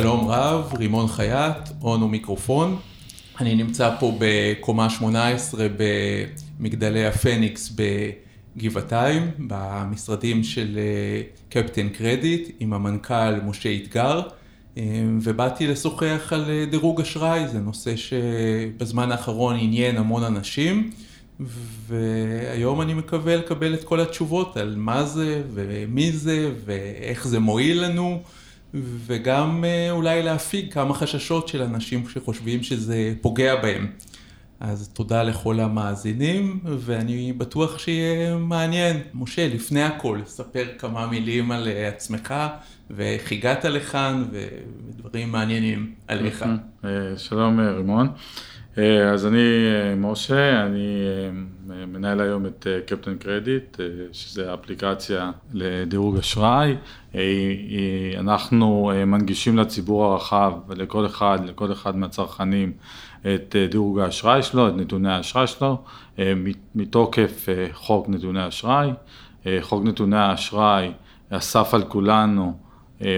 שלום רב, רימון חייט, הון ומיקרופון. אני נמצא פה בקומה 18 במגדלי הפניקס בגבעתיים, במשרדים של אה, קפטן קרדיט עם המנכ"ל משה אתגר, אה, ובאתי לשוחח על אה, דירוג אשראי, זה נושא שבזמן האחרון עניין המון אנשים. והיום אני מקווה לקבל את כל התשובות על מה זה ומי זה ואיך זה מועיל לנו וגם אה, אולי להפיג כמה חששות של אנשים שחושבים שזה פוגע בהם. אז תודה לכל המאזינים, ואני בטוח שיהיה מעניין. משה, לפני הכל, ספר כמה מילים על אה, עצמך, ואיך הגעת לכאן, ודברים מעניינים עליך. אה, שלום רימון. אז אני משה, אני מנהל היום את קפטן קרדיט, שזה אפליקציה לדירוג אשראי. אנחנו מנגישים לציבור הרחב ולכל אחד, לכל אחד מהצרכנים את דירוג האשראי שלו, את נתוני האשראי שלו, מתוקף חוק נתוני אשראי. חוק נתוני האשראי אסף על כולנו,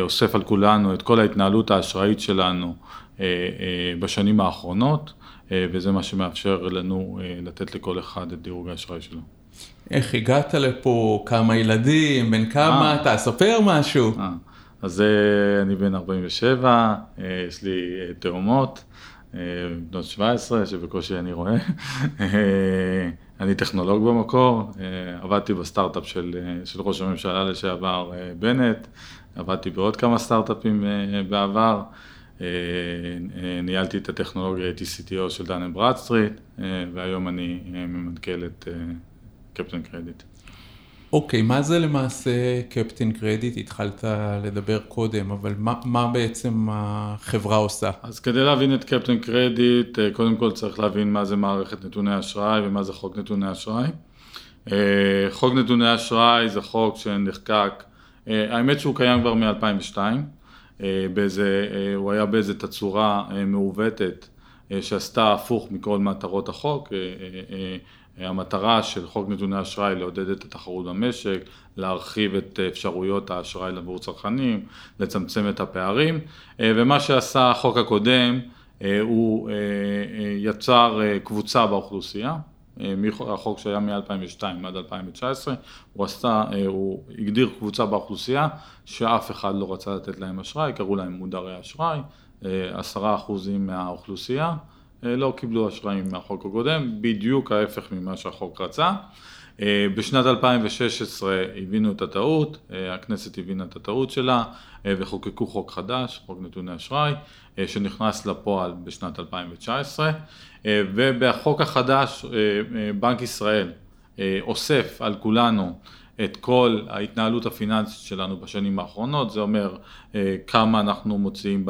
אוסף על כולנו את כל ההתנהלות האשראית שלנו בשנים האחרונות. אה, וזה מה שמאפשר לנו אה, לתת לכל אחד את דירוג האשראי שלו. איך הגעת לפה, כמה ילדים, בן כמה, אה. אתה ספר משהו. אז אני בן 47, יש לי תאומות, בנות 17 שבקושי אני רואה. אני טכנולוג במקור, עבדתי בסטארט-אפ של, של ראש הממשלה לשעבר בנט, עבדתי בעוד כמה סטארט-אפים בעבר. אה, אה, ניהלתי את הטכנולוגיה, הייתי CTO של דן אנד ברדסטריט, אה, והיום אני ממנכ"ל את קפטן קרדיט. אוקיי, okay, מה זה למעשה קפטן קרדיט? התחלת לדבר קודם, אבל מה, מה בעצם החברה עושה? אז כדי להבין את קפטן קרדיט, קודם כל צריך להבין מה זה מערכת נתוני אשראי ומה זה חוק נתוני אשראי. חוק נתוני אשראי זה חוק שנחקק, האמת שהוא קיים כבר מ-2002. אה, באיזה, אה, הוא היה באיזה תצורה אה, מעוותת שעשתה הפוך מכל מטרות החוק. המטרה של חוק נתוני אשראי לעודד את התחרות במשק, להרחיב את אפשרויות האשראי עבור צרכנים, לצמצם את הפערים, ומה שעשה החוק הקודם, הוא יצר קבוצה באוכלוסייה, החוק שהיה מ-2002 עד 2019, הוא עשתה, הוא הגדיר קבוצה באוכלוסייה שאף אחד לא רצה לתת להם אשראי, קראו להם מודרי אשראי, עשרה אחוזים מהאוכלוסייה לא קיבלו אשראי מהחוק הקודם, בדיוק ההפך ממה שהחוק רצה. בשנת 2016 הבינו את הטעות, הכנסת הבינה את הטעות שלה וחוקקו חוק חדש, חוק נתוני אשראי, שנכנס לפועל בשנת 2019 ובחוק החדש בנק ישראל אוסף על כולנו את כל ההתנהלות הפיננסית שלנו בשנים האחרונות, זה אומר כמה אנחנו מוציאים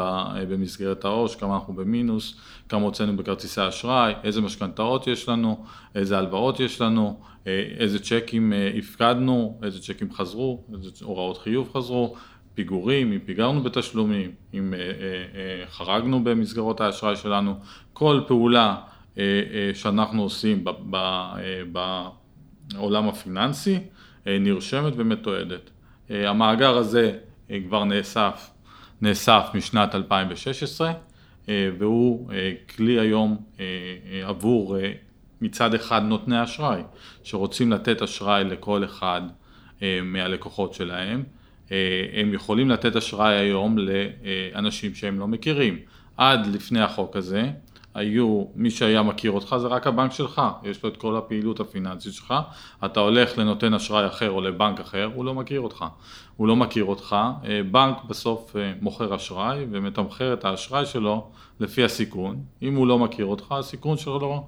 במסגרת העו"ש, כמה אנחנו במינוס, כמה הוצאנו בכרטיסי אשראי, איזה משכנתאות יש לנו, איזה הלוואות יש לנו, איזה צ'קים הפקדנו, איזה צ'קים חזרו, איזה הוראות חיוב חזרו, פיגורים, אם פיגרנו בתשלומים, אם חרגנו במסגרות האשראי שלנו, כל פעולה שאנחנו עושים בעולם הפיננסי נרשמת ומתועדת. המאגר הזה כבר נאסף, נאסף משנת 2016 והוא כלי היום עבור מצד אחד נותני אשראי שרוצים לתת אשראי לכל אחד מהלקוחות שלהם, הם יכולים לתת אשראי היום לאנשים שהם לא מכירים. עד לפני החוק הזה היו, מי שהיה מכיר אותך זה רק הבנק שלך, יש לו את כל הפעילות הפיננסית שלך, אתה הולך לנותן אשראי אחר או לבנק אחר, הוא לא מכיר אותך, הוא לא מכיר אותך, בנק בסוף מוכר אשראי ומתמחר את האשראי שלו לפי הסיכון, אם הוא לא מכיר אותך, הסיכון שלו,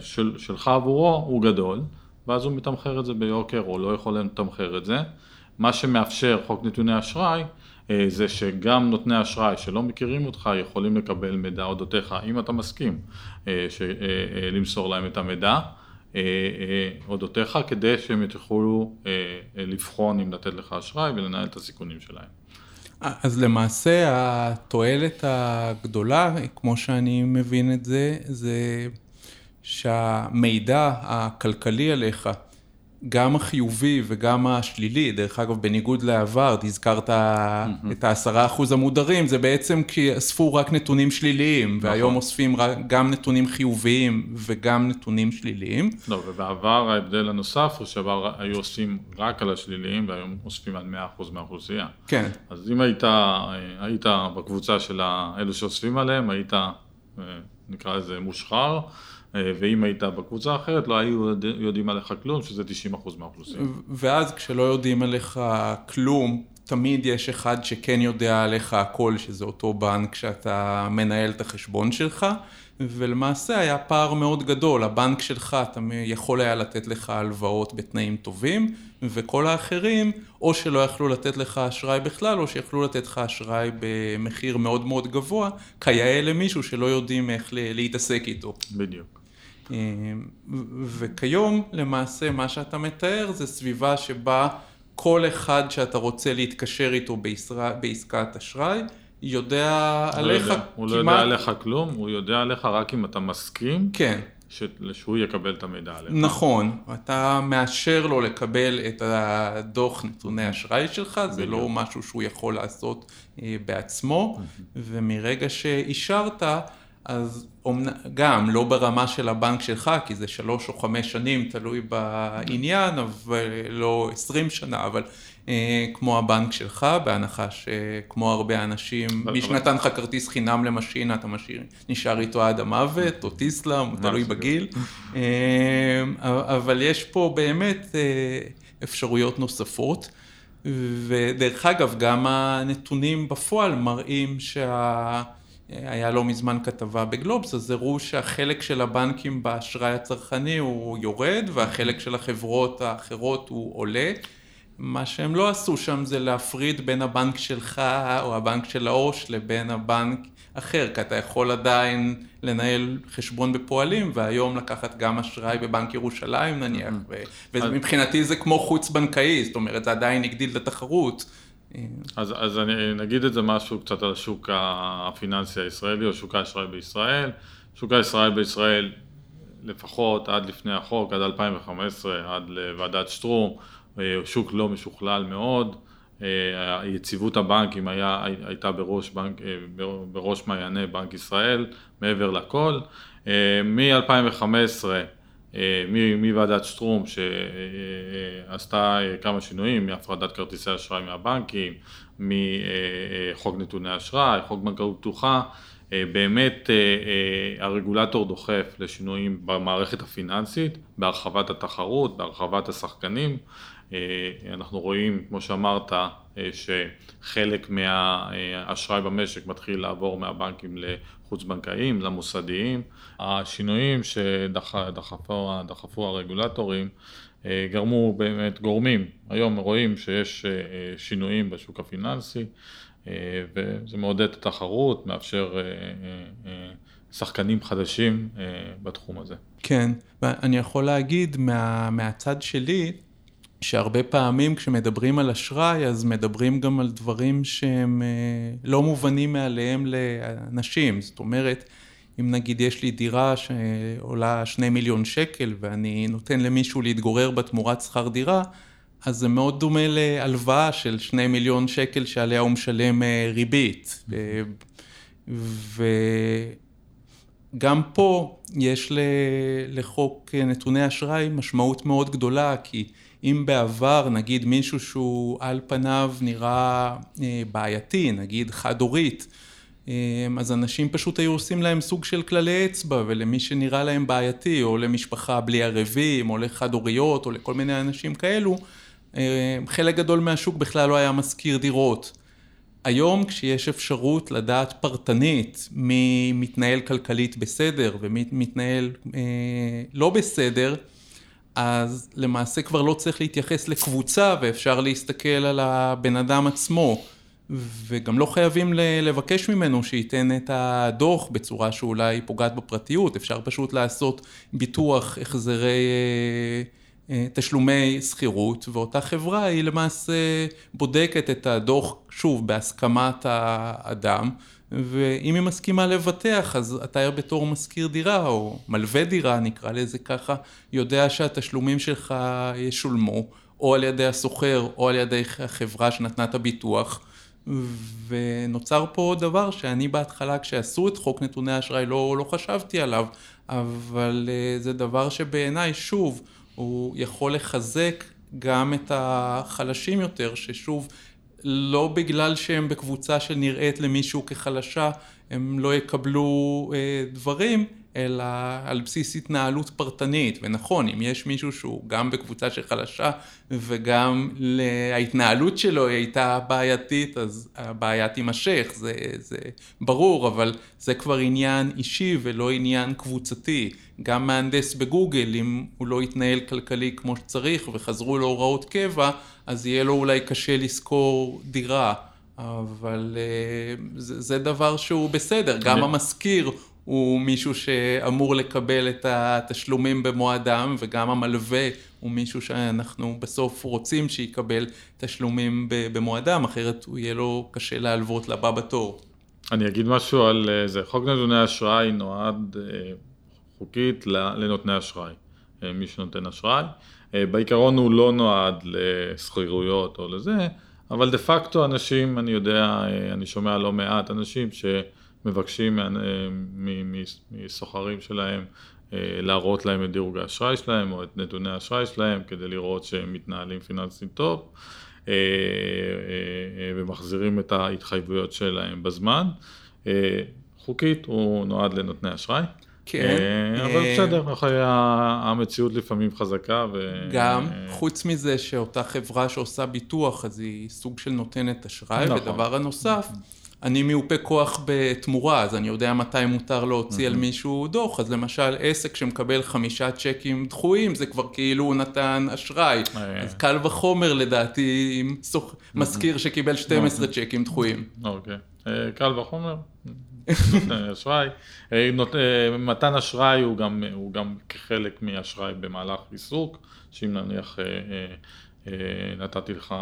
של, שלך עבורו הוא גדול, ואז הוא מתמחר את זה ביוקר או לא יכול לתמחר את זה, מה שמאפשר חוק נתוני אשראי אה, זה שגם נותני אשראי שלא מכירים אותך יכולים לקבל מידע אודותיך אם אתה מסכים אה, אה, למסור להם את המידע אודותיך כדי שהם יוכלו לבחון אם לתת לך אשראי ולנהל את הסיכונים שלהם. אז למעשה התועלת הגדולה, כמו שאני מבין את זה, זה שהמידע הכלכלי עליך גם החיובי וגם השלילי, דרך אגב, בניגוד לעבר, הזכרת mm-hmm. את העשרה אחוז המודרים, זה בעצם כי אספו רק נתונים שליליים, נכון. והיום אוספים גם נתונים חיוביים וגם נתונים שליליים. לא, ובעבר ההבדל הנוסף הוא שעבר היו אוספים רק על השליליים, והיום אוספים על 100% מהאוכלוסייה. כן. אז אם היית, היית בקבוצה של אלו שאוספים עליהם, היית, אה, נקרא לזה מושחר. אה, ואם היית בקבוצה אחרת לא היו יודעים עליך כלום, שזה 90% מהאוכלוסייה. ואז כשלא יודעים עליך כלום, תמיד יש אחד שכן יודע עליך הכל, שזה אותו בנק שאתה מנהל את החשבון שלך, ולמעשה היה פער מאוד גדול, הבנק שלך אתה יכול היה לתת לך הלוואות בתנאים טובים, וכל האחרים או שלא יכלו לתת לך אשראי בכלל, או שיכלו לתת לך אשראי במחיר מאוד מאוד גבוה, כיאה למישהו שלא יודעים איך להתעסק איתו. בדיוק. וכיום למעשה מה שאתה מתאר זה סביבה שבה כל אחד שאתה רוצה להתקשר איתו בעסקת אשראי יודע לא עליך יודע. הוא כמעט... לא יודע עליך כלום, הוא יודע עליך רק אם אתה מסכים. כן. שהוא יקבל את המידע עליך. נכון, אתה מאשר לו לקבל את הדוח נתוני אשראי שלך, זה לא משהו שהוא יכול לעשות אה, בעצמו, ומרגע שאישרת, אז גם לא ברמה של הבנק שלך, כי זה שלוש או חמש שנים, תלוי בעניין, אבל לא עשרים שנה, אבל כמו הבנק שלך, בהנחה שכמו הרבה אנשים, מי שנתן לך כרטיס חינם למשין, אתה משאיר, נשאר איתו עד המוות, או טיסלאם, תלוי בגיל, אה, אבל יש פה באמת אה, אפשרויות נוספות. ודרך אגב, גם הנתונים בפועל מראים שה... היה לא מזמן כתבה בגלובס, אז הראו שהחלק של הבנקים באשראי הצרכני הוא יורד והחלק של החברות האחרות הוא עולה. מה שהם לא עשו שם זה להפריד בין הבנק שלך או הבנק של העו"ש לבין הבנק אחר, כי אתה יכול עדיין לנהל חשבון בפועלים והיום לקחת גם אשראי בבנק ירושלים נניח, ומבחינתי זה כמו חוץ בנקאי, זאת אומרת זה עדיין הגדיל את התחרות. אז, אז אני נגיד את זה משהו קצת על השוק הפיננסי הישראלי או שוק האשראי בישראל. שוק האשראי בישראל לפחות עד לפני החוק, עד 2015, עד לוועדת שטרום, שוק לא משוכלל מאוד. אה, יציבות הבנקים היה, הייתה בראש, בנק, אה, בראש מעייני בנק ישראל, מעבר לכל. מ-2015 אה, מוועדת שטרום שעשתה אה, כמה שינויים, מהפרדת כרטיסי אשראי מהבנקים, מחוק נתוני אשראי, חוק בנקאות פתוחה, אה, באמת הרגולטור דוחף לשינויים במערכת הפיננסית, בהרחבת התחרות, בהרחבת השחקנים. אנחנו רואים, כמו שאמרת, שחלק מהאשראי במשק מתחיל לעבור מהבנקים חוץ בנקאיים, למוסדיים. השינויים שדחפו הרגולטורים אה, גרמו באמת, גורמים, היום רואים שיש אה, שינויים בשוק הפיננסי אה, וזה מעודד את התחרות, מאפשר שחקנים חדשים בתחום הזה. כן, ואני יכול להגיד מה, מהצד שלי, שהרבה פעמים כשמדברים על אשראי, אז מדברים גם על דברים שהם אה, לא מובנים מעליהם לאנשים. זאת אומרת, אם נגיד יש לי דירה שעולה שני מיליון שקל ואני נותן למישהו להתגורר בה תמורת שכר דירה, אז זה מאוד דומה להלוואה של שני מיליון שקל שעליה הוא משלם אה, ריבית. וגם פה יש לחוק נתוני אשראי משמעות מאוד גדולה, כי אם בעבר נגיד מישהו שהוא על פניו נראה אה, בעייתי, נגיד חד הורית, אה, אז אנשים פשוט היו עושים להם סוג של כללי אצבע ולמי שנראה להם בעייתי או למשפחה בלי ערבים או לחד הוריות או לכל מיני אנשים כאלו אה, חלק גדול מהשוק בכלל לא היה משכיר דירות. היום כשיש אפשרות לדעת פרטנית מי מתנהל כלכלית בסדר ומי מתנהל אה, לא בסדר אז למעשה כבר לא צריך להתייחס לקבוצה ואפשר להסתכל על הבן אדם עצמו. וגם לא חייבים לבקש ממנו שייתן את הדוח בצורה שאולי פוגעת בפרטיות, אפשר פשוט לעשות ביטוח החזרי אה, אה, תשלומי שכירות ואותה חברה היא למעשה בודקת את הדוח שוב בהסכמת האדם ואם היא מסכימה לבטח, אז אתה בתור משכיר דירה, או מלווה דירה, נקרא לזה ככה, יודע שהתשלומים שלך ישולמו, או על ידי הסוחר, או על ידי החברה שנתנה את הביטוח. ונוצר פה דבר שאני בהתחלה כשעשו את חוק נתוני האשראי לא, לא חשבתי עליו, אבל אה, זה דבר שבעיניי שוב הוא יכול לחזק גם את החלשים יותר, ששוב לא בגלל שהם בקבוצה שנראית למישהו כחלשה הם לא יקבלו אה, דברים, אלא על בסיס התנהלות פרטנית. ונכון, אם יש מישהו שהוא גם בקבוצה שחלשה וגם ההתנהלות שלו הייתה בעייתית, אז הבעיה תימשך, זה, זה ברור, אבל זה כבר עניין אישי ולא עניין קבוצתי. גם מהנדס בגוגל, אם הוא לא יתנהל כלכלי כמו שצריך וחזרו להוראות קבע, אז יהיה לו אולי קשה לשכור דירה. אבל אה, זה, זה דבר שהוא בסדר, גם המשכיר הוא מישהו שאמור לקבל את התשלומים במועדם, וגם המלווה הוא מישהו שאנחנו בסוף רוצים שיקבל תשלומים במועדם, אחרת הוא יהיה לו קשה להלוות לבא בתור. אני אגיד משהו על אה, זה. חוק נתוני אשראי נועד אה, חוקית לנותני אשראי, מי שנותן אשראי. בעיקרון הוא לא נועד לסחירויות או לזה, אבל דה פקטו אנשים, אני יודע, אני שומע לא מעט אנשים שמבקשים מסוחרים שלהם אה, להראות להם את דירוג האשראי שלהם או את נתוני האשראי שלהם כדי לראות שהם מתנהלים פיננסית טוב אה, אה, ומחזירים את ההתחייבויות שלהם בזמן. חוקית הוא נועד לנותני אשראי. כן. אה, אבל אה, בסדר, המציאות לפעמים חזקה. ו... גם, חוץ מזה שאותה חברה שעושה ביטוח, אז היא סוג של נותנת אשראי, נכון. ודבר הנוסף, אני מיופה כוח בתמורה, אז אני יודע מתי מותר להוציא על מישהו דוח, אז למשל עסק שמקבל חמישה צ'קים דחויים, זה כבר כאילו הוא נתן אשראי, אה. אז קל וחומר לדעתי עם מזכיר שקיבל 12 צ'קים דחויים. אוקיי, קל וחומר. אשראי. אה, אה, מתן אשראי הוא גם, הוא גם כחלק מאשראי במהלך עיסוק, שאם נניח אה, נתתי לך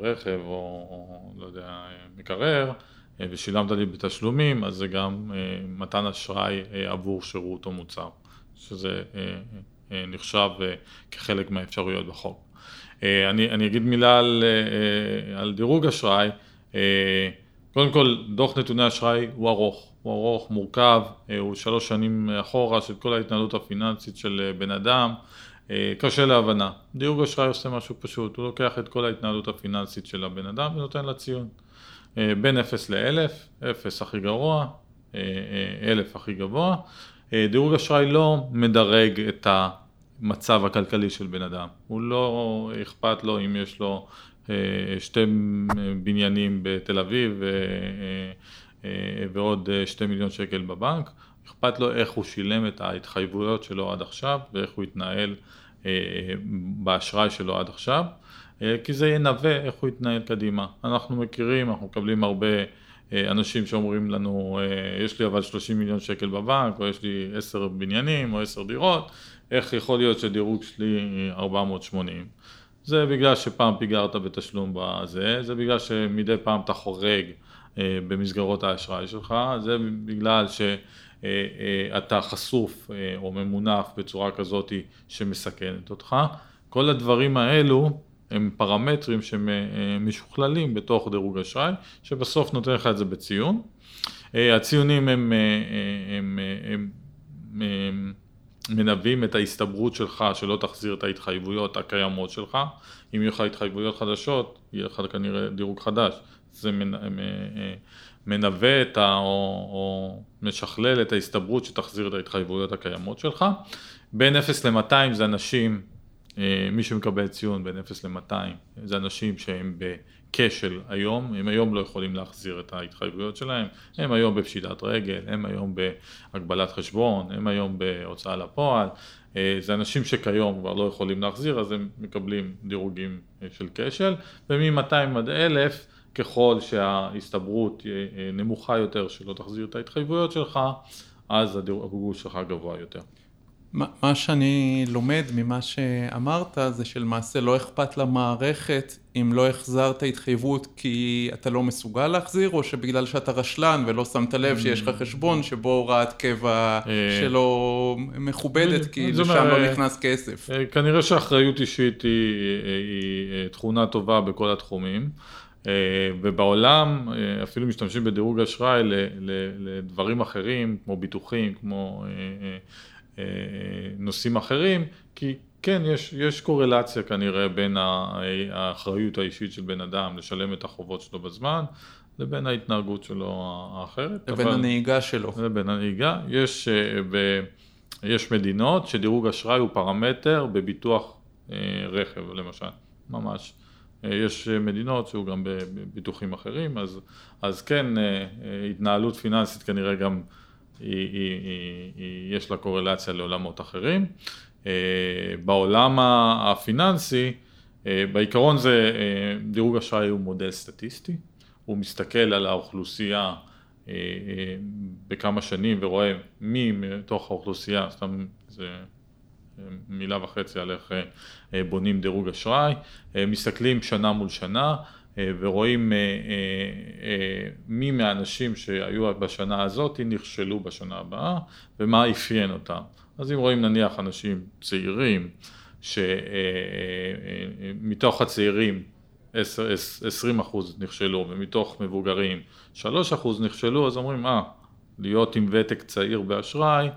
רכב או לא יודע, מקרר ושילמת לי בתשלומים, אז זה גם מתן אשראי עבור שירות או מוצר, שזה נחשב כחלק מהאפשרויות בחוק. אני, אני אגיד מילה על, על דירוג אשראי. קודם כל, דוח נתוני אשראי הוא ארוך, הוא ארוך, מורכב, אה, הוא שלוש שנים אחורה של כל ההתנהלות הפיננסית של אה, בן אדם, אה, קשה להבנה. דירוג אשראי עושה משהו פשוט, הוא לוקח את כל ההתנהלות הפיננסית של הבן אדם ונותן לה ציון. בין 0 ל-1000, 0 הכי גרוע, 1000 הכי גבוה. דירוג אשראי לא מדרג את המצב הכלכלי של בן אדם, הוא לא אכפת לו אם יש לו אה, שתי בניינים בתל אביב אה, אה, ועוד שתי מיליון שקל בבנק, אכפת לו איך הוא שילם את ההתחייבויות שלו עד עכשיו ואיך הוא התנהל באשראי שלו עד עכשיו, כי זה ינבא איך הוא יתנהל קדימה. אנחנו מכירים, אנחנו מקבלים הרבה אנשים שאומרים לנו, יש לי אבל 30 מיליון שקל בבנק, או יש לי 10 בניינים או 10 דירות, איך יכול להיות שדירוג שלי 480? זה בגלל שפעם פיגרת בתשלום בזה, זה בגלל שמדי פעם אתה חורג אה, במסגרות האשראי שלך, זה בגלל שאתה אה, אה, חשוף או ממונף בצורה כזאת שמסכנת אותך. כל הדברים האלו הם פרמטרים שמשוכללים בתוך דירוג אשראי, שבסוף נותן לך את זה בציון. הציונים הם, הם, הם, הם מנבאים את ההסתברות שלך שלא תחזיר את ההתחייבויות הקיימות שלך. אם יהיו לך התחייבויות חדשות, יהיה לך כנראה דירוג חדש. זה מנבא את ה... או, או משכלל את ההסתברות שתחזיר את ההתחייבויות הקיימות שלך. בין 0 ל-200 זה אנשים, אה, מי שמקבל ציון בין 0 ל-200 זה אנשים שהם ב... כשל היום, הם היום לא יכולים להחזיר את ההתחייבויות שלהם, הם היום בפשיטת רגל, הם היום בהגבלת חשבון, הם היום בהוצאה לפועל, אה, זה אנשים שכיום כבר לא יכולים להחזיר אז הם מקבלים דירוגים אה, של כשל ומ-200 עד 1,000 ככל שההסתברות אה, נמוכה יותר שלא תחזיר את ההתחייבויות שלך אז הדירוג שלך גבוה יותר. מה שאני לומד ממה שאמרת זה שלמעשה לא אכפת למערכת אם לא החזרת התחייבות כי אתה לא מסוגל להחזיר או שבגלל שאתה רשלן ולא שמת לב שיש לך חשבון שבו הוראת קבע אה, שלא מכובדת כי לשם לא נכנס כסף. אה, כנראה שאחריות אישית היא, היא תכונה טובה בכל התחומים. ובעולם אפילו משתמשים בדירוג אשראי לדברים אחרים כמו ביטוחים, כמו נושאים אחרים, כי כן, יש, יש קורלציה כנראה בין האחריות האישית של בן אדם לשלם את החובות שלו בזמן, לבין ההתנהגות שלו האחרת. לבין הנהיגה שלו. לבין הנהיגה. יש, אה, ב, יש מדינות שדירוג אשראי הוא פרמטר בביטוח אה, רכב למשל, ממש. אה, יש מדינות שהוא גם בביטוחים אחרים, אז, אז כן, התנהלות פיננסית כנראה גם היא, היא, היא, היא, יש לה קורלציה לעולמות אחרים. אה, בעולם הפיננסי, אה, בעיקרון זה, אה, דירוג אשראי הוא מודל סטטיסטי, הוא מסתכל על האוכלוסייה בכמה שנים ורואה מי מתוך האוכלוסייה, סתם זה מילה וחצי על איך בונים דירוג אשראי, מסתכלים שנה מול שנה ורואים מי מהאנשים שהיו בשנה הזאת נכשלו בשנה הבאה ומה אפיין אותם. אז אם רואים נניח אנשים צעירים, שמתוך הצעירים 20 אחוז נכשלו ומתוך מבוגרים 3 אחוז נכשלו, אז אומרים, אה, להיות עם ותק צעיר באשראי,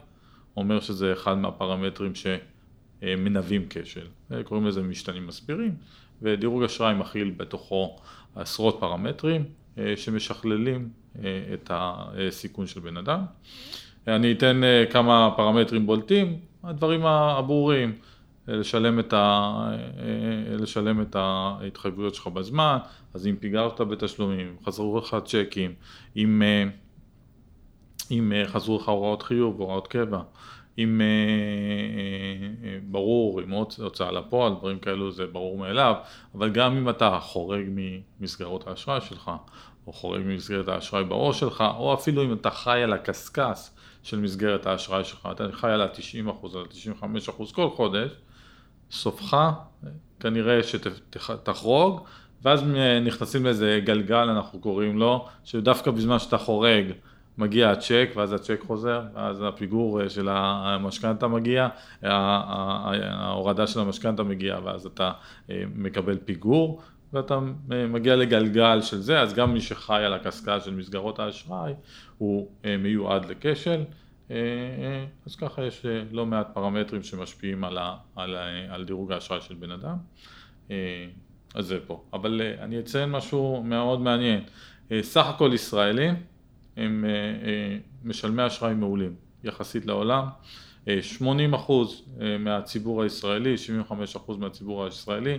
אומר שזה אחד מהפרמטרים שמנבאים כשל. קוראים לזה משתנים מסבירים, ודירוג אשראי מכיל בתוכו עשרות פרמטרים אה, שמשכללים אה, את הסיכון של בן אדם. אני אתן אה, כמה פרמטרים בולטים, הדברים הברורים, לשלם את, ה, לשלם את ההתחייבויות שלך בזמן, אז אם פיגרת בתשלומים, חזרו לך צ'קים, אם, אם חזרו לך הוראות חיוב, הוראות קבע, אם ברור, אם הוצאה לפועל, דברים כאלו זה ברור מאליו, אבל גם אם אתה חורג ממסגרות האשראי שלך, או חורג ממסגרת האשראי בראש שלך, או אפילו אם אתה חי על הקשקש של מסגרת האשראי שלך, אתה חי על ה-90% על ה-95% כל חודש, סופך כנראה שתחרוג, ואז נכנסים לאיזה גלגל אנחנו קוראים לו, שדווקא בזמן שאתה חורג מגיע הצ'ק, ואז הצ'ק חוזר, ואז הפיגור של המשכנתה מגיע, ההורדה של המשכנתה מגיעה, ואז אתה אה, מקבל פיגור, ואתה אה, מגיע לגלגל של זה, אז גם מי שחי על הקשקש של מסגרות האשראי הוא אה, מיועד לכשל, אה, אז ככה יש לא מעט פרמטרים שמשפיעים על, ה, על, ה, על דירוג האשראי של בן אדם, אז זה פה. אבל אני אציין משהו מאוד מעניין, סך הכל ישראלים הם משלמי אשראי מעולים יחסית לעולם, 80 אחוז אה, מהציבור הישראלי, 75 אחוז מהציבור הישראלי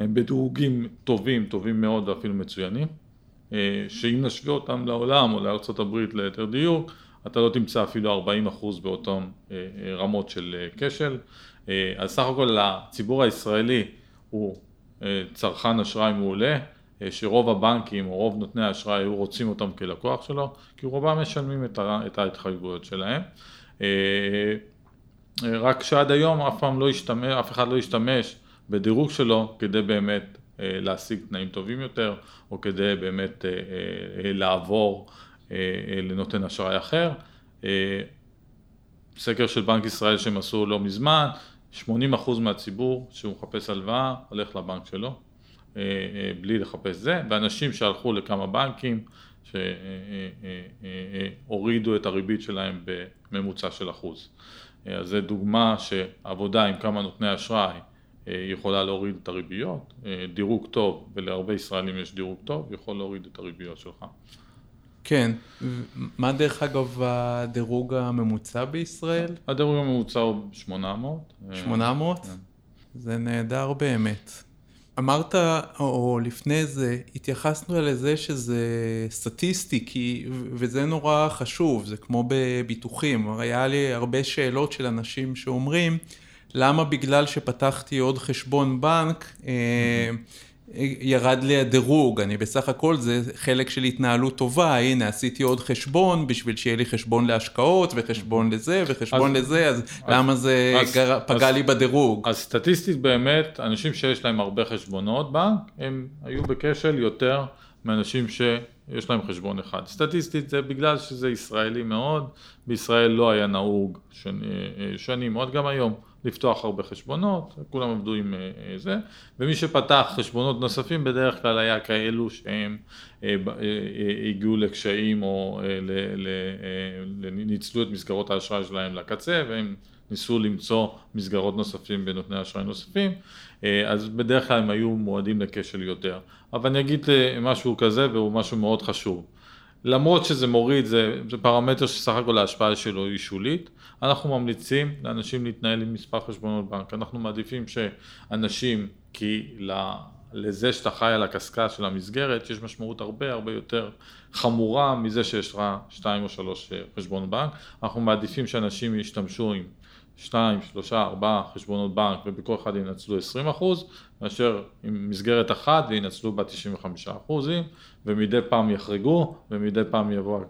הם בדירוגים טובים, טובים מאוד ואפילו מצוינים, אה, שאם נשווה אותם לעולם או לארה"ב ליתר דיוק, אתה לא תמצא אפילו 40 אחוז באותן אה, רמות של כשל. אז סך הכל הציבור הישראלי הוא צרכן אשראי מעולה, שרוב הבנקים או רוב נותני האשראי היו רוצים אותם כלקוח שלו, כי רובם משלמים את ההתחייבויות שלהם. רק שעד היום אף פעם לא השתמש, אף אחד לא השתמש בדירוג שלו כדי באמת אה, להשיג תנאים טובים יותר, או כדי באמת אה, אה, לעבור לנותן אשראי אחר. סקר של בנק ישראל שהם עשו לא מזמן, 80% מהציבור שהוא מחפש הלוואה הולך לבנק שלו, בלי לחפש זה, ואנשים שהלכו לכמה בנקים שהורידו את הריבית שלהם בממוצע של אחוז. אז זו דוגמה שעבודה עם כמה נותני אשראי אה, יכולה להוריד את הריביות, אה, דירוג טוב, ולהרבה ישראלים יש דירוג טוב, יכול להוריד את הריביות שלך. כן, מה דרך אגב הדירוג הממוצע בישראל? הדירוג הממוצע הוא 800. 800? אה, כן. זה נהדר באמת. אמרת, או לפני זה, התייחסנו לזה שזה סטטיסטי, כי, וזה נורא חשוב, זה כמו בביטוחים. היה לי הרבה שאלות של אנשים שאומרים, למה בגלל שפתחתי עוד חשבון בנק, אה, ירד לי הדירוג, אני בסך הכל זה חלק של התנהלות טובה, הנה עשיתי עוד חשבון בשביל שיהיה לי חשבון להשקעות וחשבון לזה וחשבון אז, לזה, אז, אז למה זה אז, גר, פגע אז, לי בדירוג? אז סטטיסטית באמת, אנשים שיש להם הרבה חשבונות בנק, הם היו בכשל יותר מאנשים שיש להם חשבון אחד. סטטיסטית זה בגלל שזה ישראלי מאוד, בישראל לא היה נהוג שני, שנים, עוד גם היום. לפתוח הרבה חשבונות, כולם עבדו עם אה, אה, זה, ומי שפתח חשבונות נוספים בדרך כלל היה כאלו שהם אה, הגיעו לקשיים או ניצלו את מסגרות האשראי שלהם לקצה והם ניסו למצוא מסגרות נוספים בנותני אשראי נוספים, אז בדרך כלל הם היו מועדים לכשל יותר. אבל אני אגיד משהו כזה והוא משהו מאוד חשוב. למרות שזה מוריד, זה, זה פרמטר שסך הכל ההשפעה שלו היא שולית, אנחנו ממליצים לאנשים להתנהל עם מספר חשבונות בנק, אנחנו מעדיפים שאנשים, כי לזה שאתה חי על הקשקש של המסגרת, יש משמעות הרבה הרבה יותר חמורה מזה שיש לך שתיים או שלוש אה, חשבונות בנק, אנחנו מעדיפים שאנשים ישתמשו עם שתיים, שלושה, ארבעה חשבונות בנק ובכל אחד ינצלו 20 אחוז, מאשר עם מסגרת אחת וינצלו בה 95 אחוזים, ומדי פעם יחרגו, ומדי פעם יבוא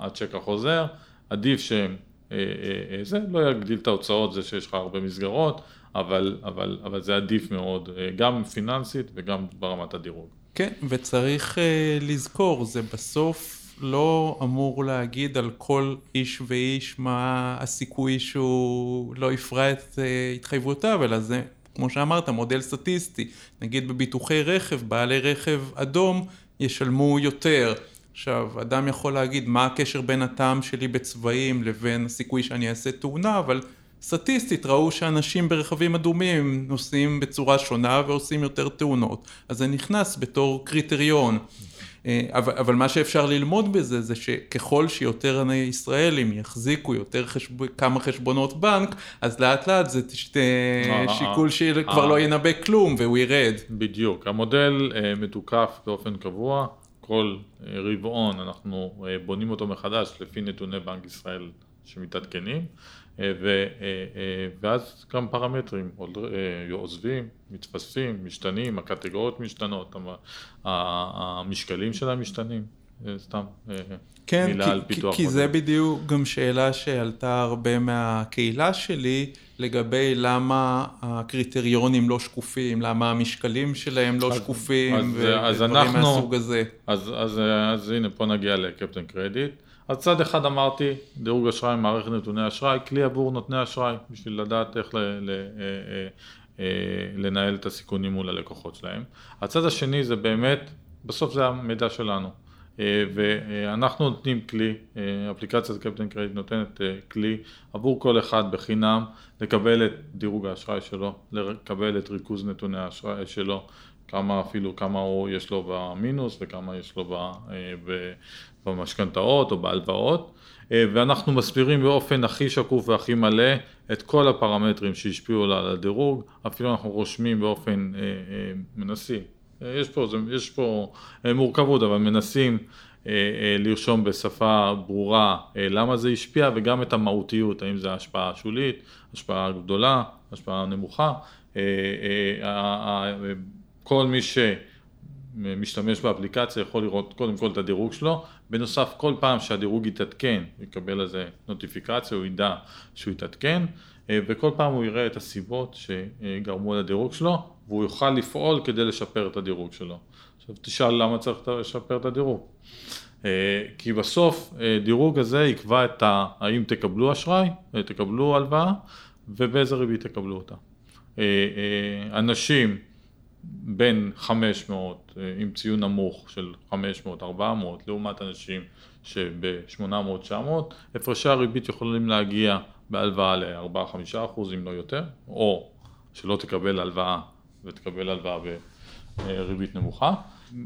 הצ'ק החוזר, עדיף שהם, אה, אה, אה, זה לא יגדיל את ההוצאות, זה שיש לך הרבה מסגרות, אבל, אבל, אבל זה עדיף מאוד, גם פיננסית וגם ברמת הדירוג. כן, וצריך לזכור, זה בסוף לא אמור להגיד על כל איש ואיש מה הסיכוי שהוא לא יפרע את התחייבויותיו, אלא זה כמו שאמרת, מודל סטטיסטי, נגיד בביטוחי רכב, בעלי רכב אדום ישלמו יותר. עכשיו, אדם יכול להגיד מה הקשר בין הטעם שלי בצבעים לבין הסיכוי שאני אעשה תאונה, אבל סטטיסטית ראו שאנשים ברכבים אדומים נוסעים בצורה שונה ועושים יותר תאונות, אז זה נכנס בתור קריטריון. אה, אבל, אבל מה שאפשר ללמוד בזה זה שככל שיותר ישראלים יחזיקו יותר חשב... כמה חשבונות בנק, אז לאט לאט זה תשת... אה, אה, שיקול שכבר לא ינבא כלום והוא ירד. בדיוק, המודל מתוקף באופן קבוע, כל רבעון אנחנו בונים אותו מחדש לפי נתוני בנק ישראל שמתעדכנים. אה, ו, אה, אה, ואז גם פרמטרים עוזבים, מתווספים, משתנים, הקטגוריות משתנות, המשקלים שלהם משתנים, סתם כן, מילה כי, על פיתוח. כי זה בדיוק גם שאלה שעלתה הרבה מהקהילה שלי לגבי למה הקריטריונים לא שקופים, למה המשקלים שלהם לא אז, שקופים אז, ודברים אז אנחנו, מהסוג הזה. אז, אז, אז, אז הנה פה נגיע לקפטן קרדיט. אז צד אחד אמרתי, דירוג אשראי, מערכת נתוני אשראי, כלי עבור נותני אשראי, בשביל לדעת איך ל, ל, אה, אה, אה, לנהל את הסיכונים מול הלקוחות שלהם. הצד השני זה באמת, בסוף זה המידע שלנו. ואנחנו נותנים כלי, אפליקציית קפטן קרדיט נותנת כלי עבור כל אחד בחינם לקבל את דירוג האשראי שלו, לקבל את ריכוז נתוני האשראי שלו, כמה אפילו, כמה הוא יש לו במינוס וכמה יש לו במשכנתאות או בהלוואות, אה, ואנחנו מסבירים באופן הכי שקוף והכי מלא את כל הפרמטרים שהשפיעו על הדירוג, אפילו אנחנו רושמים באופן, אה, אה, מנסים, יש פה, יש פה מורכבות, אבל מנסים לרשום בשפה ברורה למה זה השפיע וגם את המהותיות, האם זה השפעה שולית, השפעה גדולה, השפעה נמוכה, כל מי שמשתמש באפליקציה יכול לראות קודם כל את הדירוג שלו, בנוסף כל פעם שהדירוג יתעדכן, יקבל איזה נוטיפיקציה, הוא ידע שהוא יתעדכן, אה, וכל פעם הוא יראה את הסיבות שגרמו לדירוג שלו, והוא יוכל לפעול כדי לשפר את הדירוג שלו. עכשיו תשאל למה צריך לשפר את הדירוג. אה, כי בסוף אה, דירוג הזה יקבע את ה... האם תקבלו אשראי, תקבלו הלוואה, ובאיזה ריבית תקבלו אותה. אנשים בין 500 אה, עם ציון נמוך של 500-400 לעומת אנשים שב-800-900 הפרשי הריבית יכולים להגיע בהלוואה ל-4-5 אם לא יותר או שלא תקבל הלוואה ותקבל הלוואה בריבית נמוכה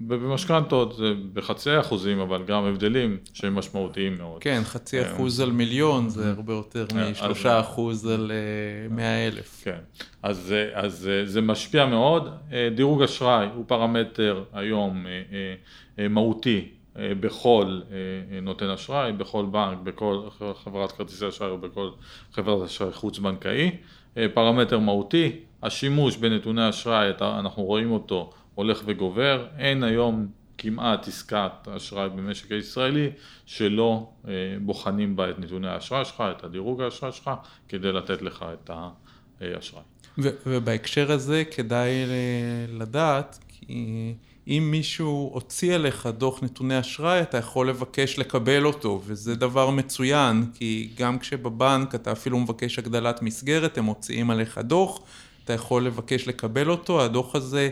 ובמשכנתות זה בחצי אחוזים, אבל גם הבדלים שהם משמעותיים מאוד. כן, חצי אה, אחוז על מיליון זה הרבה יותר אה, משלושה אחוז על אה, מאה אלף. כן, אז, אז זה משפיע מאוד. דירוג אשראי הוא פרמטר היום מהותי בכל נותן אשראי, בכל בנק, בכל חברת כרטיסי אשראי או בכל חברת אשראי חוץ בנקאי. פרמטר מהותי, השימוש בנתוני אשראי, אנחנו רואים אותו הולך וגובר, אין היום כמעט עסקת אשראי במשק הישראלי שלא אה, בוחנים בה את נתוני האשראי שלך, את הדירוג האשראי שלך, כדי לתת לך את האשראי. ובהקשר הזה כדאי לדעת, כי אם מישהו הוציא עליך דוח נתוני אשראי, אתה יכול לבקש לקבל אותו, וזה דבר מצוין, כי גם כשבבנק אתה אפילו מבקש הגדלת מסגרת, הם מוציאים עליך דוח, אתה יכול לבקש לקבל אותו, הדוח הזה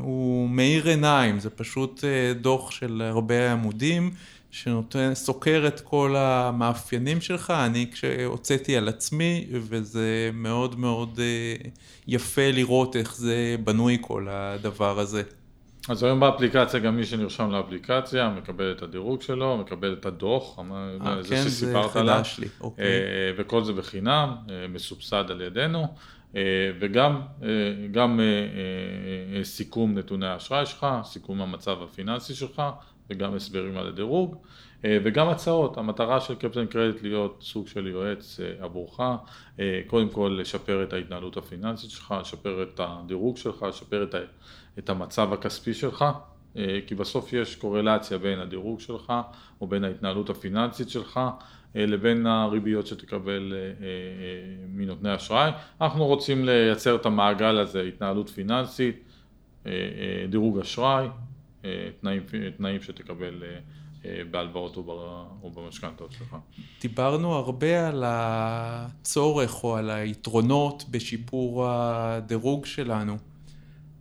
הוא מאיר עיניים, זה פשוט אה, דוח של הרבה עמודים, שנותן, סוקר את כל המאפיינים שלך, אני כשהוצאתי על עצמי, וזה מאוד מאוד אה, יפה לראות איך זה בנוי כל הדבר הזה. אז היום באפליקציה גם מי שנרשם לאפליקציה מקבל את הדירוג שלו, מקבל את הדוח, 아, זה כן, שסיפרת עליו, אוקיי. אה, וכל זה בחינם, מסובסד על ידינו. אה, וגם אה, גם אה, סיכום נתוני האשראי שלך, סיכום המצב הפיננסי שלך וגם הסברים על הדירוג וגם הצעות, המטרה של קפטן קרדיט להיות סוג של יועץ עבורך, קודם כל לשפר את ההתנהלות הפיננסית שלך, לשפר את הדירוג שלך, לשפר את המצב הכספי שלך, כי בסוף יש קורלציה בין הדירוג שלך או בין ההתנהלות הפיננסית שלך לבין הריביות שתקבל אה, אה, מנותני אשראי. אנחנו רוצים לייצר את המעגל הזה, התנהלות פיננסית, דירוג אשראי, תנאים, תנאים שתקבל בהלוואות או במשכנתאות שלך. דיברנו הרבה על הצורך או על היתרונות בשיפור הדירוג שלנו.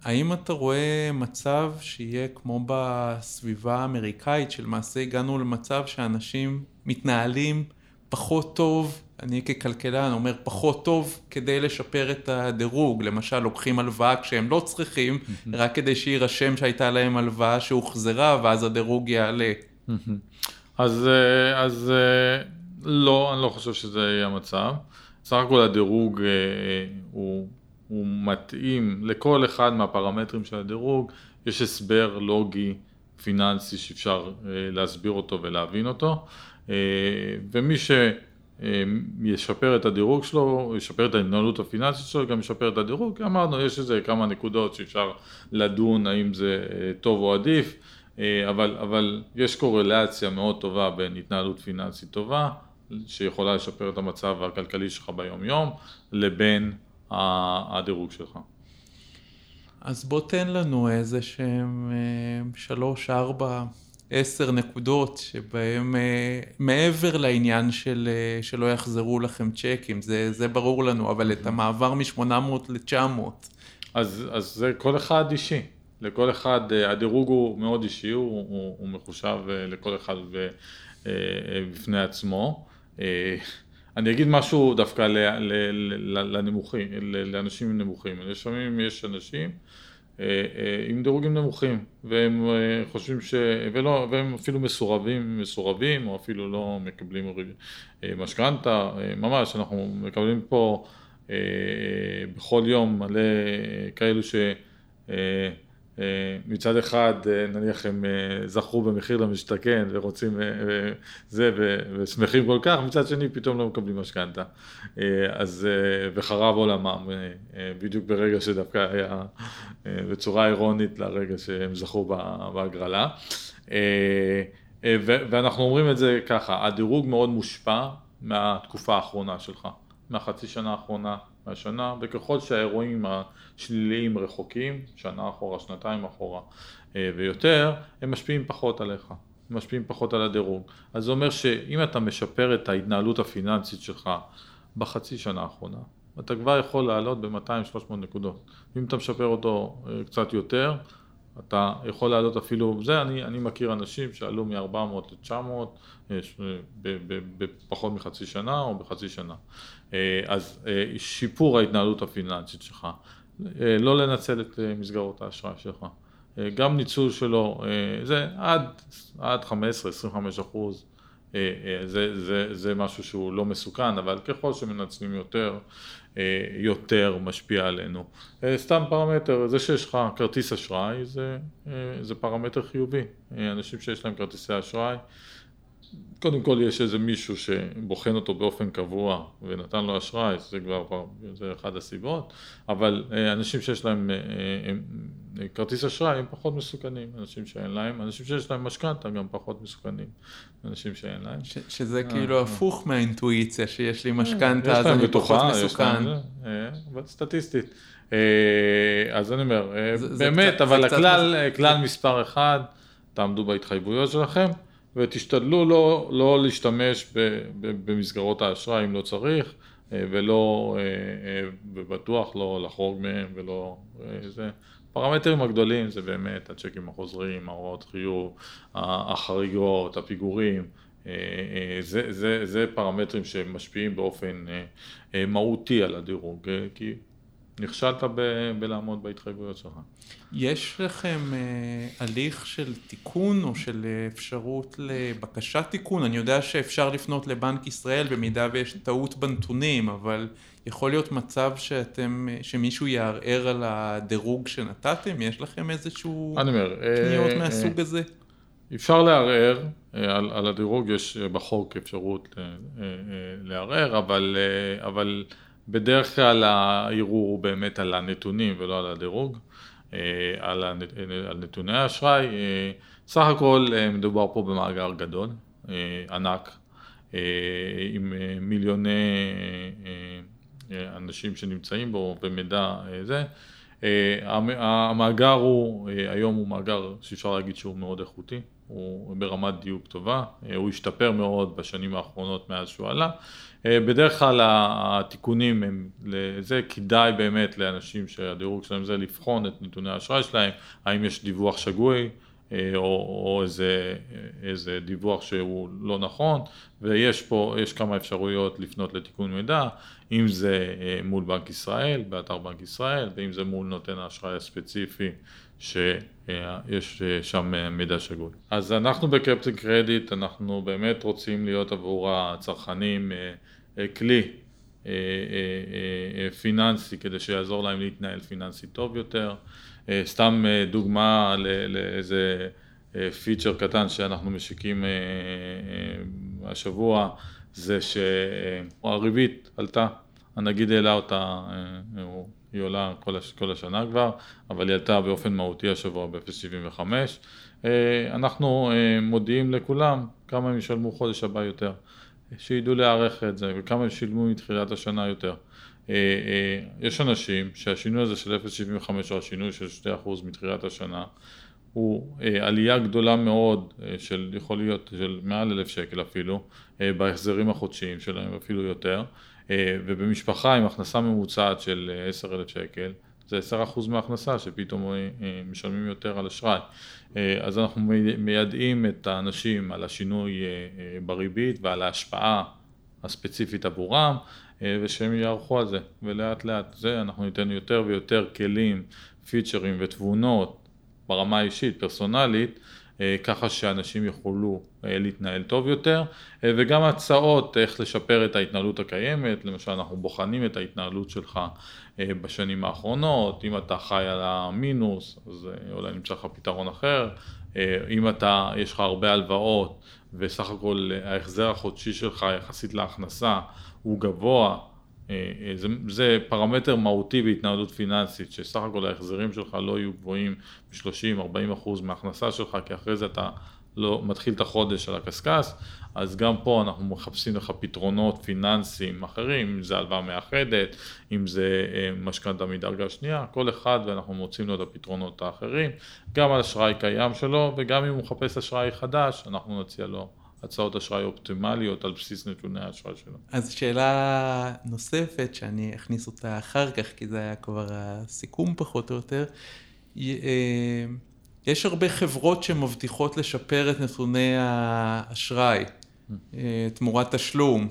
האם אתה רואה מצב שיהיה כמו בסביבה האמריקאית, שלמעשה הגענו למצב שאנשים מתנהלים פחות טוב, אני ככלכלן אומר פחות טוב כדי לשפר את הדירוג, למשל לוקחים הלוואה כשהם לא צריכים, רק כדי שיירשם שהייתה להם הלוואה שהוחזרה ואז הדירוג יעלה. אז, אה, אז אה, לא, אני לא חושב שזה יהיה המצב. סך הכל הדירוג אה, הוא, הוא מתאים לכל אחד מהפרמטרים של הדירוג, יש הסבר לוגי פיננסי שאפשר להסביר אותו ולהבין אותו. אה, ומי שישפר את הדירוג שלו, ישפר את ההתנהלות הפיננסית שלו, גם ישפר את הדירוג, אמרנו יש איזה כמה נקודות שאפשר לדון האם זה אה, טוב או עדיף, אה, אבל, אבל יש קורלציה מאוד טובה בין התנהלות פיננסית טובה, שיכולה לשפר את המצב הכלכלי שלך ביום יום, לבין הדירוג שלך. אז בוא תן לנו איזה שהם שלוש, ארבע עשר נקודות שבהם אה, מעבר לעניין של אה, שלא יחזרו לכם צ'קים, זה, זה ברור לנו, אבל את המעבר מ-800 ל-900. אז, אז זה כל אחד אישי, לכל אחד, אה, הדירוג הוא מאוד אישי, הוא, הוא, הוא מחושב לכל אחד בפני עצמו. אני אגיד משהו דווקא לנמוכים, לאנשים נמוכים, לפעמים יש אנשים אה, אה, עם דירוגים נמוכים והם אה, חושבים ש... ולא, והם אפילו מסורבים, מסורבים או אפילו לא מקבלים משכנתה, ממש אנחנו מקבלים פה בכל יום מלא כאלו ש... אה, מצד אחד אה, נניח הם אה, זכו במחיר למשתכן ורוצים זה ושמחים כל כך, מצד שני פתאום לא מקבלים משכנתה. אז וחרב עולמם בדיוק ברגע שדווקא היה בצורה אירונית לרגע שהם זכו בהגרלה. ואנחנו אומרים את זה ככה, הדירוג מאוד מושפע מהתקופה האחרונה שלך, מהחצי שנה האחרונה, מהשנה, וככל שהאירועים השליליים רחוקים, שנה אחורה, שנתיים אחורה אה, ויותר, הם משפיעים פחות עליך, הם משפיעים פחות על הדירוג. אז זה אומר שאם אתה משפר את ההתנהלות הפיננסית שלך בחצי שנה האחרונה, אתה כבר יכול לעלות ב-200-300 נקודות. אם אתה משפר אותו אה, קצת יותר, אתה יכול לעלות אפילו, זה אני, אני מכיר אנשים שעלו מ-400 ל-900 בפחות מחצי שנה או בחצי שנה. אה, אז אה, שיפור ההתנהלות הפיננסית שלך, אה, לא לנצל את מסגרות האשראי שלך, גם ניצול שלו, זה עד, עד 15-25 אחוז, זה, זה, זה משהו שהוא לא מסוכן, אבל ככל שמנצלים יותר, יותר משפיע עלינו. סתם פרמטר, זה שיש לך כרטיס אשראי זה, זה פרמטר חיובי. אנשים שיש להם כרטיסי אשראי קודם כל יש איזה מישהו שבוחן אותו באופן קבוע ונתן לו אשראי, זה כבר, זה אחד הסיבות, אבל אה, אנשים שיש להם אה, אה, כרטיס אשראי הם פחות מסוכנים, אנשים שאין להם, אנשים שיש להם משכנתה גם פחות מסוכנים, אנשים שאין להם. ש, שזה כאילו הפוך מהאינטואיציה, שיש לי משכנתה אז אני פחות מסוכן. אבל סטטיסטית. אז אני אומר, באמת, אבל הכלל, כלל מספר אחד, תעמדו בהתחייבויות שלכם. ותשתדלו לא, לא להשתמש במסגרות האשראי אם לא צריך, אה, ולא, אה, אה, ובטוח לא לחרוג מהם ולא, זה, הפרמטרים הגדולים זה באמת הצ'קים החוזרים, ההוראות חיוב, החריגות, הפיגורים, זה, זה, זה פרמטרים שמשפיעים באופן מהותי על הדירוג, כי נכשלת ב- בלעמוד בהתחייבויות שלך. יש לכם אה, הליך של תיקון או של אפשרות לבקשת תיקון? אני יודע שאפשר לפנות לבנק ישראל במידה ויש טעות בנתונים, אבל יכול להיות מצב שאתם, שמישהו יערער על הדירוג שנתתם? יש לכם איזשהו אומר, פניות אה, מהסוג אה, הזה? אפשר לערער, אה, על, על הדירוג יש בחוק אפשרות אה, אה, לערער, אבל, אבל בדרך כלל הערעור הוא באמת על הנתונים ולא על הדירוג, אה, על, הנת, על נתוני האשראי. אה, סך הכל אה, מדובר פה במאגר גדול, ענק, עם מיליוני אנשים שנמצאים בו במידע זה. המאגר הוא, היום הוא מאגר שאפשר להגיד שהוא מאוד איכותי, הוא ברמת דיוק טובה, הוא השתפר מאוד בשנים האחרונות מאז שהוא עלה. אה, בדרך כלל התיקונים הם לזה, כדאי באמת לאנשים שהדירוג שלהם זה לבחון את נתוני האשראי שלהם, האם יש דיווח שגוי אה, או, או איזה, איזה דיווח שהוא לא נכון, ויש פה, יש כמה אפשרויות לפנות לתיקון מידע, אם זה אה, מול בנק ישראל, באתר בנק ישראל, ואם זה מול נותן האשראי הספציפי שיש שם מידע שגוי. אז אנחנו בקפטן קרדיט, אנחנו באמת רוצים להיות עבור הצרכנים אה, כלי אה, אה, פיננסי כדי שיעזור להם להתנהל פיננסי טוב יותר. סתם דוגמה לאיזה פיצ'ר קטן שאנחנו משיקים השבוע זה שהריבית עלתה, הנגיד העלה אותה, היא עולה כל השנה כבר, אבל היא עלתה באופן מהותי השבוע ב-0.75. אנחנו מודיעים לכולם כמה הם ישלמו חודש הבא יותר. שידעו להערך את זה, וכמה הם שילמו מתחילת השנה יותר. אה, אה, יש אנשים שהשינוי הזה של 0.75 או השינוי של 2% מתחילת השנה הוא אה, עלייה גדולה מאוד של, יכול להיות של מעל אלף שקל אפילו, בהחזרים החודשיים שלהם אפילו יותר, ובמשפחה עם הכנסה ממוצעת של 10,000 שקל, זה 10% מההכנסה שפתאום משלמים יותר על אשראי. אה, אז אנחנו מיידעים את האנשים על השינוי אה, אה, בריבית ועל ההשפעה הספציפית עבורם ושהם יערכו על זה ולאט לאט זה אנחנו ניתן יותר ויותר כלים, פיצ'רים ותבונות ברמה האישית, פרסונלית ככה שאנשים יוכלו להתנהל טוב יותר וגם הצעות איך לשפר את ההתנהלות הקיימת, למשל אנחנו בוחנים את ההתנהלות שלך אה, בשנים האחרונות, אם אתה חי על המינוס, אז אה, אולי נמצא לך פתרון אחר, אה, אם אתה, יש לך הרבה הלוואות וסך הכל ההחזר החודשי שלך יחסית להכנסה הוא גבוה, זה, זה פרמטר מהותי בהתנהלות פיננסית, שסך הכל ההחזרים שלך לא יהיו גבוהים ב-30-40% אחוז מההכנסה שלך, כי אחרי זה אתה לא, מתחיל את החודש על הקשקש, אז גם פה אנחנו מחפשים לך פתרונות פיננסיים אחרים, אם זה הלוואה מאחדת, אם זה אה, משכנתה מדרגה שנייה, כל אחד ואנחנו מוצאים לו את הפתרונות האחרים, גם על אשראי קיים שלו וגם אם הוא מחפש אשראי חדש, אנחנו נציע לו הצעות אשראי אופטימליות על בסיס נתוני האשראי שלו. אז שאלה נוספת שאני אכניס אותה אחר כך, כי זה היה כבר הסיכום פחות או יותר. אה, יש הרבה חברות שמבטיחות לשפר את נתוני האשראי אה, תמורת תשלום.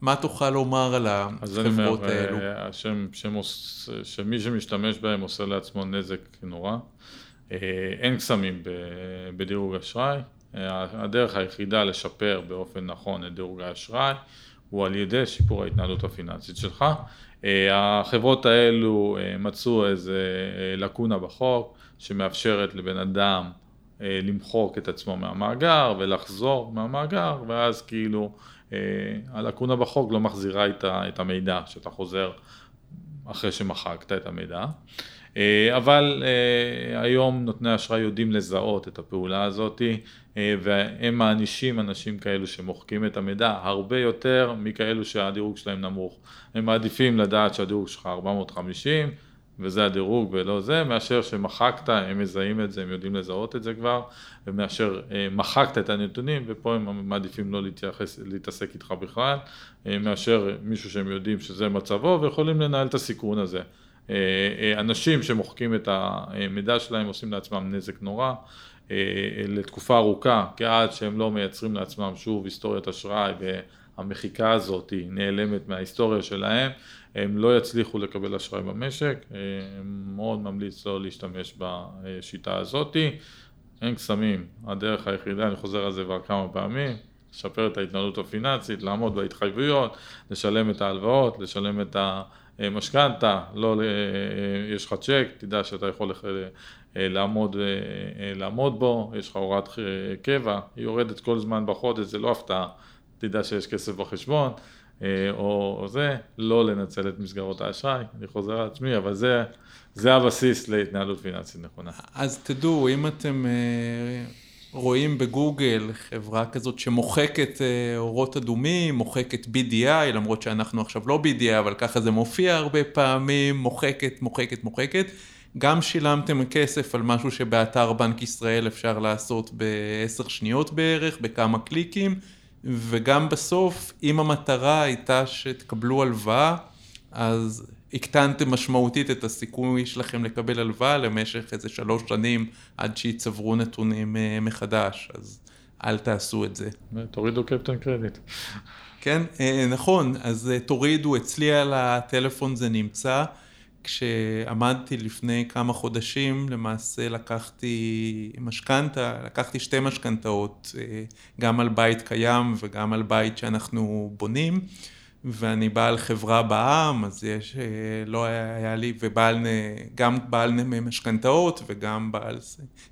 מה תוכל לומר על החברות אומר, האלו? אה, שם, שמוס, שמי שמשתמש בהם עושה לעצמו נזק נורא. אין קסמים בדירוג אשראי. הדרך היחידה לשפר באופן נכון את דירוג האשראי הוא על ידי שיפור ההתנהלות הפיננסית שלך. החברות האלו מצאו איזה לקונה בחוק שמאפשרת לבן אדם למחוק את עצמו מהמאגר ולחזור מהמאגר, ואז כאילו הלקונה בחוק לא מחזירה את המידע שאתה חוזר אחרי שמחקת את המידע. אה, אבל אה, היום נותני אשראי יודעים לזהות את הפעולה הזאת אה, והם מענישים אנשים כאלו שמוחקים את המידע הרבה יותר מכאלו שהדירוג שלהם נמוך. הם מעדיפים לדעת שהדירוג שלך 450 וזה הדירוג ולא זה, מאשר שמחקת, הם מזהים את זה, הם יודעים לזהות את זה כבר, ומאשר מחקת את הנתונים, ופה הם מעדיפים לא להתייחס, להתעסק איתך בכלל, מאשר מישהו שהם יודעים שזה מצבו, ויכולים לנהל את הסיכון הזה. אה, אה, אנשים שמוחקים את המידע שלהם עושים לעצמם נזק נורא אה, לתקופה ארוכה, כי עד שהם לא מייצרים לעצמם שוב היסטוריית אשראי והמחיקה הזאת היא נעלמת מההיסטוריה שלהם, הם לא יצליחו לקבל אשראי במשק, מאוד ממליץ לא להשתמש בשיטה הזאת. אין קסמים, הדרך היחידה, אני חוזר על זה כבר כמה פעמים, לשפר את ההתנהלות הפיננסית, לעמוד בהתחייבויות, לשלם את ההלוואות, לשלם את ה... אה, משכנתה, לא, אה, יש לך צ'ק, תדע שאתה יכול אה, לעמוד, לעמוד בו, יש לך הוראת קבע, היא יורדת כל זמן בחודש, זה לא הפתעה, תדע שיש כסף בחשבון, או זה, לא לנצל את מסגרות האשראי, אני חוזר על עצמי, אבל זה, זה הבסיס להתנהלות פיננסית נכונה. אז תדעו, אם אתם... רואים בגוגל חברה כזאת שמוחקת אה, אורות אדומים, מוחקת BDI, למרות שאנחנו עכשיו לא BDI, אבל ככה זה מופיע הרבה פעמים, מוחקת, מוחקת, מוחקת. גם שילמתם כסף על משהו שבאתר בנק ישראל אפשר לעשות בעשר שניות בערך, בכמה קליקים, וגם בסוף, אם המטרה הייתה שתקבלו הלוואה, אז הקטנתם משמעותית את הסיכוי שלכם לקבל הלוואה למשך איזה שלוש שנים עד שיצברו נתונים אה, מחדש, אז אל תעשו את זה. תורידו קפטן קרדיט. כן, אה, נכון, אז אה, תורידו, אצלי על הטלפון זה נמצא. כשעמדתי לפני כמה חודשים, למעשה לקחתי משכנתה, לקחתי שתי משכנתאות, גם על בית קיים וגם על בית שאנחנו בונים. ואני בעל חברה בעם, אז יש, אה, לא היה לי, ובעל, גם בעל משכנתאות וגם בעל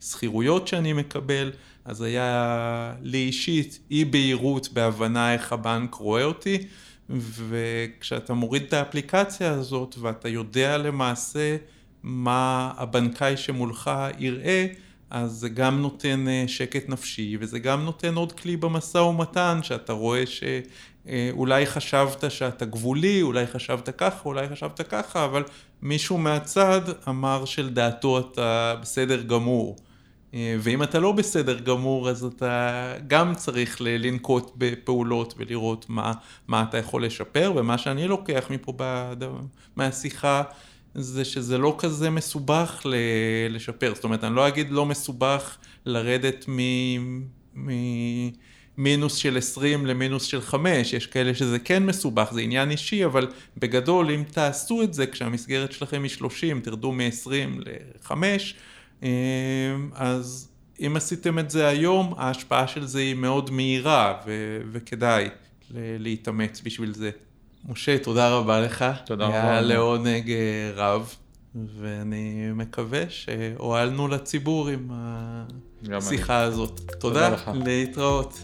שכירויות שאני מקבל, אז היה לי אישית אי בהירות בהבנה איך הבנק רואה אותי, וכשאתה מוריד את האפליקציה הזאת ואתה יודע למעשה מה הבנקאי שמולך יראה, אז זה גם נותן אה, שקט נפשי, וזה גם נותן עוד כלי במשא ומתן, שאתה רואה ש... אולי חשבת שאתה גבולי, אולי חשבת ככה, אולי חשבת ככה, אבל מישהו מהצד אמר שלדעתו אתה בסדר גמור. אה, ואם אתה לא בסדר גמור, אז אתה גם צריך לנקוט בפעולות ולראות מה, מה אתה יכול לשפר, ומה שאני לוקח מפה. מהשיחה, זה שזה לא כזה מסובך לשפר. זאת אומרת, אני לא אגיד לא מסובך לרדת מ... מ... מינוס של 20 למינוס של 5, יש כאלה שזה כן מסובך, זה עניין אישי, אבל בגדול אם תעשו את זה כשהמסגרת שלכם היא 30, תרדו מ-20 ל-5, אה, אז אם עשיתם את זה היום, ההשפעה של זה היא מאוד מהירה ו- וכדאי להתאמץ בשביל זה. משה, תודה רבה לך. תודה רבה. היה לעונג אה, רב, ואני מקווה שהועלנו לציבור עם השיחה הזאת. תודה, תודה לך. להתראות.